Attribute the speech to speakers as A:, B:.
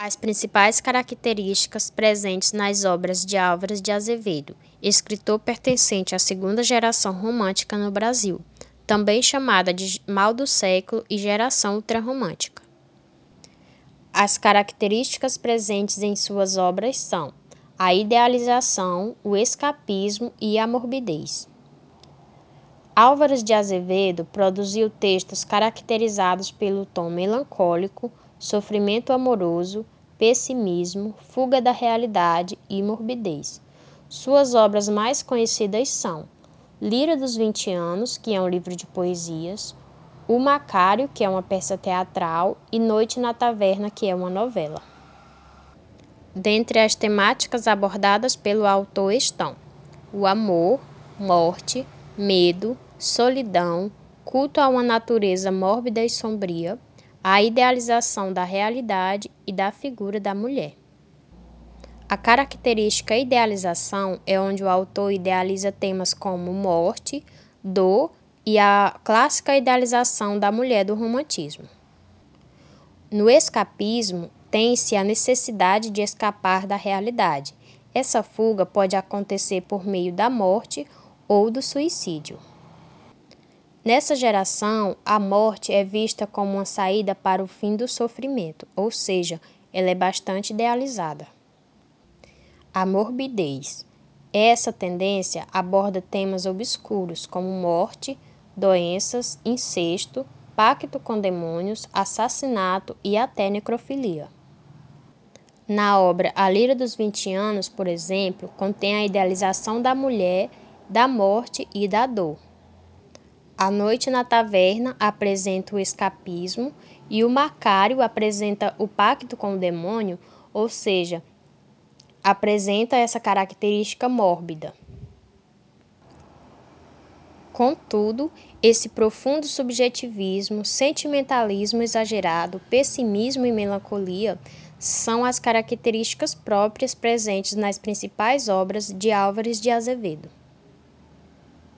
A: As principais características presentes nas obras de Álvares de Azevedo, escritor pertencente à segunda geração romântica no Brasil, também chamada de mal do século e geração ultrarromântica. As características presentes em suas obras são a idealização, o escapismo e a morbidez. Álvares de Azevedo produziu textos caracterizados pelo tom melancólico, sofrimento amoroso, pessimismo, fuga da realidade e morbidez. Suas obras mais conhecidas são Lira dos Vinte Anos, que é um livro de poesias, O Macário, que é uma peça teatral, e Noite na Taverna, que é uma novela. Dentre as temáticas abordadas pelo autor estão o amor, morte, medo, solidão, culto a uma natureza mórbida e sombria, a idealização da realidade e da figura da mulher. A característica idealização é onde o autor idealiza temas como morte, dor e a clássica idealização da mulher do romantismo. No escapismo, tem-se a necessidade de escapar da realidade. Essa fuga pode acontecer por meio da morte ou do suicídio. Nessa geração, a morte é vista como uma saída para o fim do sofrimento, ou seja, ela é bastante idealizada. A morbidez. Essa tendência aborda temas obscuros como morte, doenças, incesto, pacto com demônios, assassinato e até necrofilia. Na obra A Lira dos Vinte Anos, por exemplo, contém a idealização da mulher, da morte e da dor. A Noite na Taverna apresenta o escapismo e o Macário apresenta o pacto com o demônio, ou seja, apresenta essa característica mórbida. Contudo, esse profundo subjetivismo, sentimentalismo exagerado, pessimismo e melancolia são as características próprias presentes nas principais obras de Álvares de Azevedo.